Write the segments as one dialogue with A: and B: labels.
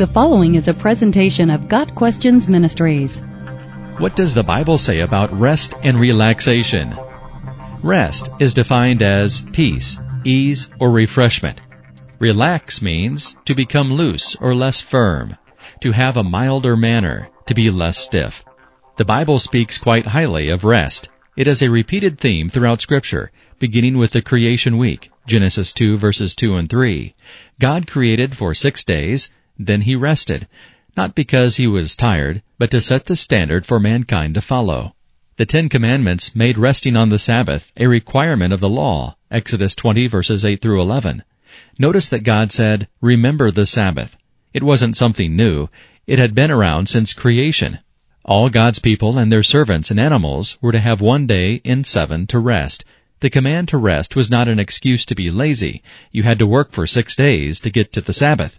A: The following is a presentation of Got Questions Ministries.
B: What does the Bible say about rest and relaxation? Rest is defined as peace, ease, or refreshment. Relax means to become loose or less firm, to have a milder manner, to be less stiff. The Bible speaks quite highly of rest. It is a repeated theme throughout Scripture, beginning with the creation week, Genesis 2 verses 2 and 3. God created for six days, then he rested, not because he was tired, but to set the standard for mankind to follow. The Ten Commandments made resting on the Sabbath a requirement of the law, Exodus 20 verses 8 through 11. Notice that God said, remember the Sabbath. It wasn't something new. It had been around since creation. All God's people and their servants and animals were to have one day in seven to rest. The command to rest was not an excuse to be lazy. You had to work for six days to get to the Sabbath.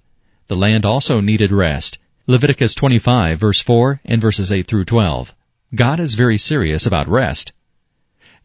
B: The land also needed rest. Leviticus 25 verse 4 and verses 8 through 12. God is very serious about rest.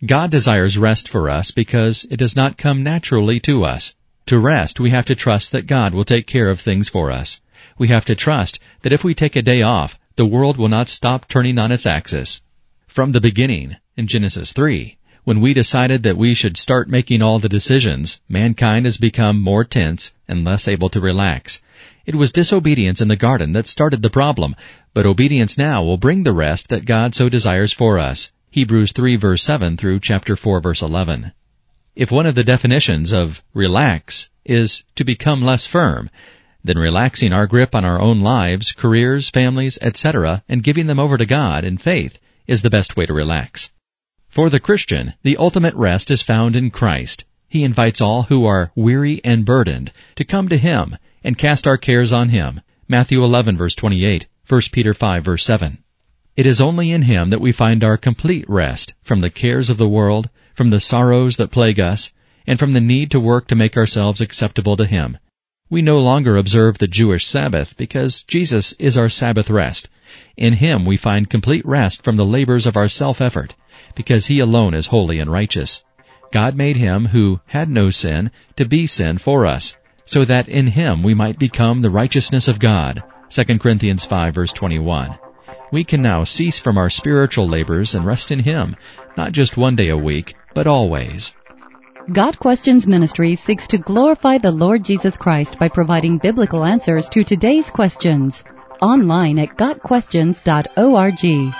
B: God desires rest for us because it does not come naturally to us. To rest, we have to trust that God will take care of things for us. We have to trust that if we take a day off, the world will not stop turning on its axis. From the beginning, in Genesis 3, when we decided that we should start making all the decisions, mankind has become more tense and less able to relax. It was disobedience in the garden that started the problem, but obedience now will bring the rest that God so desires for us. Hebrews 3 verse 7 through chapter 4 verse 11. If one of the definitions of relax is to become less firm, then relaxing our grip on our own lives, careers, families, etc., and giving them over to God in faith is the best way to relax. For the Christian, the ultimate rest is found in Christ. He invites all who are weary and burdened to come to Him and cast our cares on Him. Matthew 11 verse 28, 1 Peter 5 verse 7. It is only in Him that we find our complete rest from the cares of the world, from the sorrows that plague us, and from the need to work to make ourselves acceptable to Him. We no longer observe the Jewish Sabbath because Jesus is our Sabbath rest. In Him we find complete rest from the labors of our self-effort, because He alone is holy and righteous. God made Him who had no sin to be sin for us, so that in him we might become the righteousness of God. 2 Corinthians 5 verse 21. We can now cease from our spiritual labors and rest in him, not just one day a week, but always.
A: Got Questions Ministry seeks to glorify the Lord Jesus Christ by providing biblical answers to today's questions. Online at GotQuestions.org.